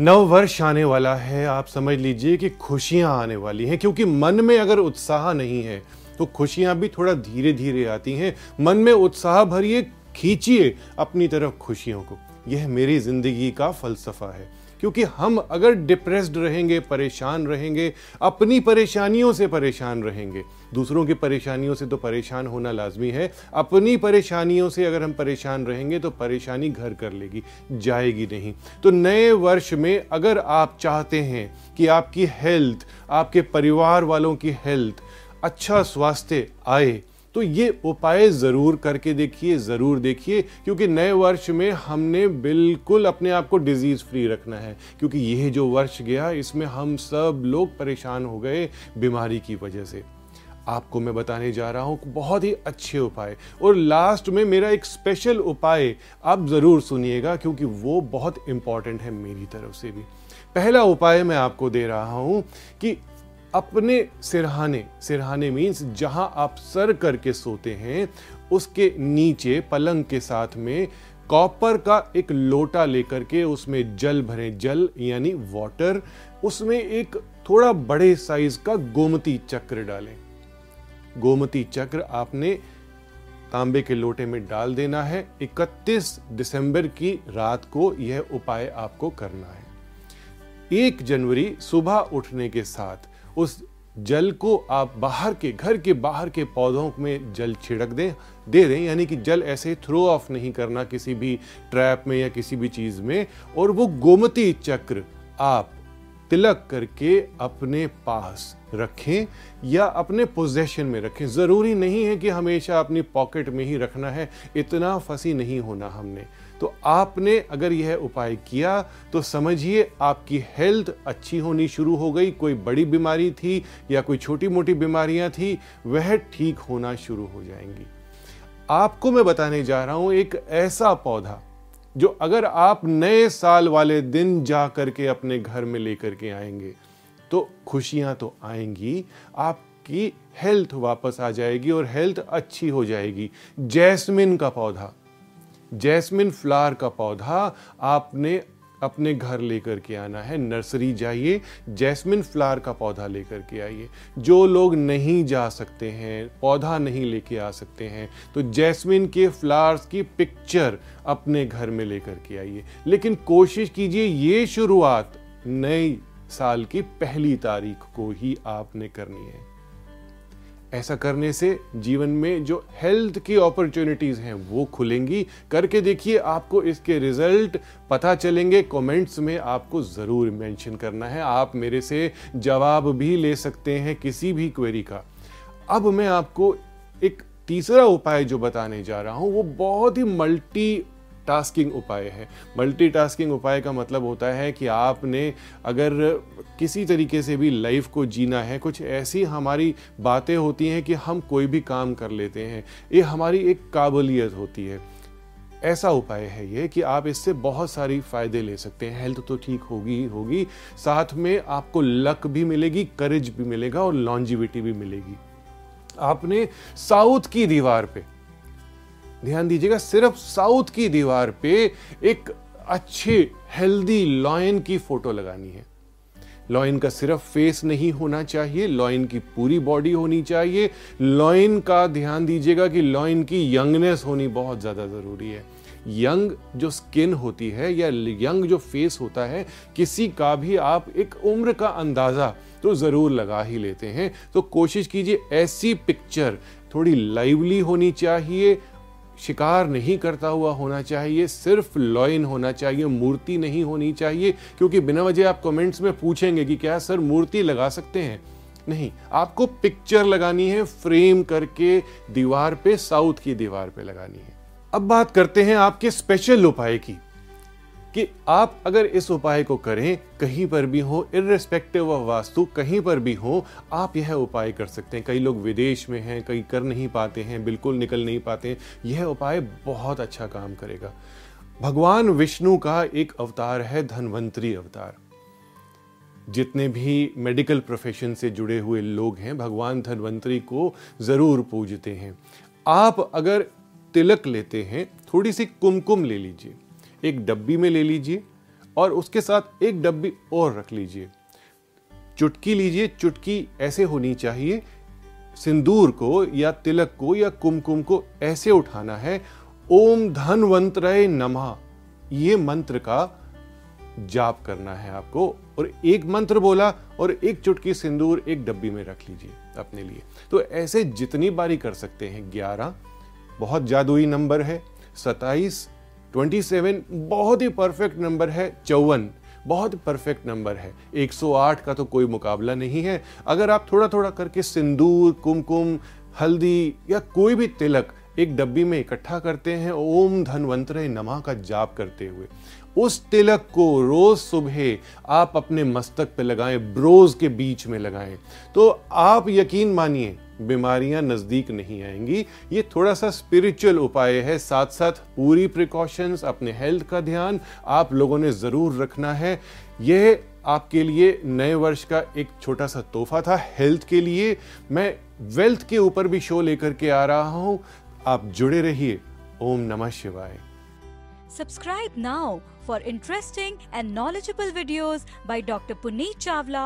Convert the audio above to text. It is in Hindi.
नव वर्ष आने वाला है, आप समझ लीजिए कि खुशियाँ आने वाली हैं, क्योंकि मन में अगर उत्साह नहीं है तो खुशियाँ भी थोड़ा धीरे धीरे आती हैं। मन में उत्साह भरिए, खींचिए अपनी तरफ़ खुशियों को। यह मेरी ज़िंदगी का फलसफा है। क्योंकि हम अगर डिप्रेस्ड रहेंगे, परेशान रहेंगे, अपनी परेशानियों से परेशान रहेंगे। दूसरों की परेशानियों से तो परेशान होना लाजमी है। अपनी परेशानियों से अगर हम परेशान रहेंगे तो परेशानी घर कर लेगी, जाएगी नहीं। तो नए वर्ष में अगर आप चाहते हैं कि आपकी हेल्थ, आपके परिवार वालों की हेल्थ अच्छा स्वास्थ्य आए तो ये उपाय ज़रूर करके देखिए, ज़रूर देखिए, क्योंकि नए वर्ष में हमने बिल्कुल अपने आप को डिज़ीज़ फ्री रखना है। क्योंकि यह जो वर्ष गया, इसमें हम सब लोग परेशान हो गए बीमारी की वजह से। आपको मैं बताने जा रहा हूँ बहुत ही अच्छे उपाय। और लास्ट में मेरा एक स्पेशल उपाय आप ज़रूर सुनिएगा, क्योंकि वो बहुत इंपॉर्टेंट है मेरी तरफ़ से भी। पहला उपाय मैं आपको दे रहा हूँ कि अपने सिरहाने सिरहाने मीन्स जहाँ आप सर करके सोते हैं, उसके नीचे पलंग के साथ में कॉपर का एक लोटा लेकर के उसमें जल भरे, जल यानी वाटर उसमें एक थोड़ा बड़े साइज़ का गोमती चक्र डालें। गोमती चक्र आपने तांबे के लोटे में डाल देना है। 31 दिसंबर की रात को यह उपाय आपको करना है। एक जनवरी सुबह उठने के साथ उस जल को आप बाहर के, घर के बाहर के पौधों में जल छिड़क दें, दे दें, यानी कि जल ऐसे थ्रो ऑफ़ नहीं करना किसी भी ट्रैप में या किसी भी चीज़ में, और वो गोमती चक्र आप तिलक करके अपने पास रखें या अपने पोजेशन में रखें। ज़रूरी नहीं है कि हमेशा अपनी पॉकेट में ही रखना है, इतना फंसी नहीं होना हमने। तो आपने अगर यह उपाय किया तो समझिए आपकी हेल्थ अच्छी होनी शुरू हो गई। कोई बड़ी बीमारी थी या कोई छोटी मोटी बीमारियाँ थी, वह ठीक होना शुरू हो जाएँगी। आपको मैं बताने जा रहा हूँ एक ऐसा पौधा, जो अगर आप नए साल वाले दिन जा करके अपने घर में लेकर के आएँगे तो खुशियाँ तो आएँगी, आपकी हेल्थ वापस आ जाएगी और हेल्थ अच्छी हो जाएगी। जैस्मिन का पौधा जैस्मिन फ्लावर का पौधा आपने अपने घर लेकर के आना है, नर्सरी जाइए, जैस्मिन फ्लावर का पौधा लेकर के आइए। जो लोग नहीं जा सकते हैं, पौधा नहीं लेके आ सकते हैं तो जैस्मिन के फ्लावर्स की पिक्चर अपने घर में लेकर के आइए। लेकिन कोशिश कीजिए, ये शुरुआत नई साल की पहली तारीख को ही आपने करनी है। ऐसा करने से जीवन में जो हेल्थ की अपॉर्चुनिटीज़ हैं, वो खुलेंगी। करके देखिए, आपको इसके रिज़ल्ट पता चलेंगे। कमेंट्स में आपको ज़रूर मेंशन करना है। आप मेरे से जवाब भी ले सकते हैं किसी भी क्वेरी का। अब मैं आपको एक तीसरा उपाय जो बताने जा रहा हूँ, वो बहुत ही मल्टी टास्किंग उपाय है। मल्टीटास्किंग उपाय का मतलब होता है कि आपने अगर किसी तरीके से भी लाइफ को जीना है, कुछ ऐसी हमारी बातें होती हैं कि हम कोई भी काम कर लेते हैं। ये हमारी एक काबिलियत होती है। ऐसा उपाय है ये कि आप इससे बहुत सारी फ़ायदे ले सकते हैं। हेल्थ तो ठीक होगी ही होगी, साथ में आपको लक भी मिलेगी करेज भी मिलेगा और लॉन्जिविटी भी मिलेगी। आपने साउथ की दीवार पे ध्यान दीजिएगा, सिर्फ़ साउथ की दीवार पे एक अच्छे हेल्दी लॉयन की फ़ोटो लगानी है। लॉइन का सिर्फ़ फेस नहीं होना चाहिए लॉइन की पूरी बॉडी होनी चाहिए। लॉइन का ध्यान दीजिएगा कि लॉइन की यंगनेस होनी बहुत ज़्यादा ज़रूरी है। यंग जो स्किन होती है या यंग जो फेस होता है, किसी का भी आप एक उम्र का अंदाज़ा तो ज़रूर लगा ही लेते हैं। तो कोशिश कीजिए ऐसी पिक्चर थोड़ी लाइवली होनी चाहिए शिकार नहीं करता हुआ होना चाहिए, सिर्फ़ लॉइन होना चाहिए, मूर्ति नहीं होनी चाहिए, क्योंकि बिना वजह आप कमेंट्स में पूछेंगे कि क्या सर मूर्ति लगा सकते हैं? नहीं, आपको पिक्चर लगानी है फ्रेम करके दीवार पे साउथ की दीवार पे लगानी है। अब बात करते हैं आपके स्पेशल उपाय की। कि आप अगर इस उपाय को करें, कहीं पर भी हो इरेस्पेक्टिव ऑफ़ वास्तु, कहीं पर भी हो, आप यह उपाय कर सकते हैं। कई लोग विदेश में हैं, कई कर नहीं पाते हैं, बिल्कुल निकल नहीं पाते हैं। यह उपाय बहुत अच्छा काम करेगा। भगवान विष्णु का एक अवतार है, धनवंतरी अवतार। जितने भी मेडिकल प्रोफेशन से जुड़े हुए लोग हैं, भगवान धनवंतरी को ज़रूर पूजते हैं। आप अगर तिलक लेते हैं, थोड़ी सी कुमकुम ले लीजिए। एक डब्बी में ले लीजिए और उसके साथ एक डब्बी और रख लीजिए। चुटकी लीजिए, चुटकी ऐसे होनी चाहिए। सिंदूर को या तिलक को या कुमकुम को ऐसे उठाना है। ओम धनवंतरय नमः। ये मंत्र का जाप करना है आपको। और एक मंत्र बोला और एक चुटकी सिंदूर एक डब्बी में रख लीजिए अपने लिए। तो ऐसे जितनी बारी कर सकते हैं, ग्यारह। बहुत जादुई नंबर है। सताइस 27 बहुत ही परफेक्ट नंबर है, चौवन, बहुत परफेक्ट नंबर है। 108 का तो कोई मुकाबला नहीं है। अगर आप थोड़ा थोड़ा करके सिंदूर, कुमकुम, हल्दी या कोई भी तिलक एक डब्बी में इकट्ठा करते हैं, ओम धनवंतरे नमा का जाप करते हुए। उस तिलक को रोज सुबह आप अपने मस्तक पे लगाएँ, ब्रोज के बीच में लगाएँ। तो आप यकीन मानिए, बीमारियाँ नज़दीक नहीं आएँगी। ये थोड़ा सा स्पिरिचुअल उपाय है। साथ साथ पूरी प्रिकॉशंस अपने हेल्थ का ध्यान आप लोगों ने ज़रूर रखना है। यह आपके लिए नए वर्ष का एक छोटा सा तोहफा था। हेल्थ के लिए मैं वेल्थ के ऊपर भी शो लेकर के आ रहा हूँ। आप जुड़े रहिए। ओम नमः शिवाय। Subscribe now for interesting and knowledgeable videos by doctor Puneet Chawla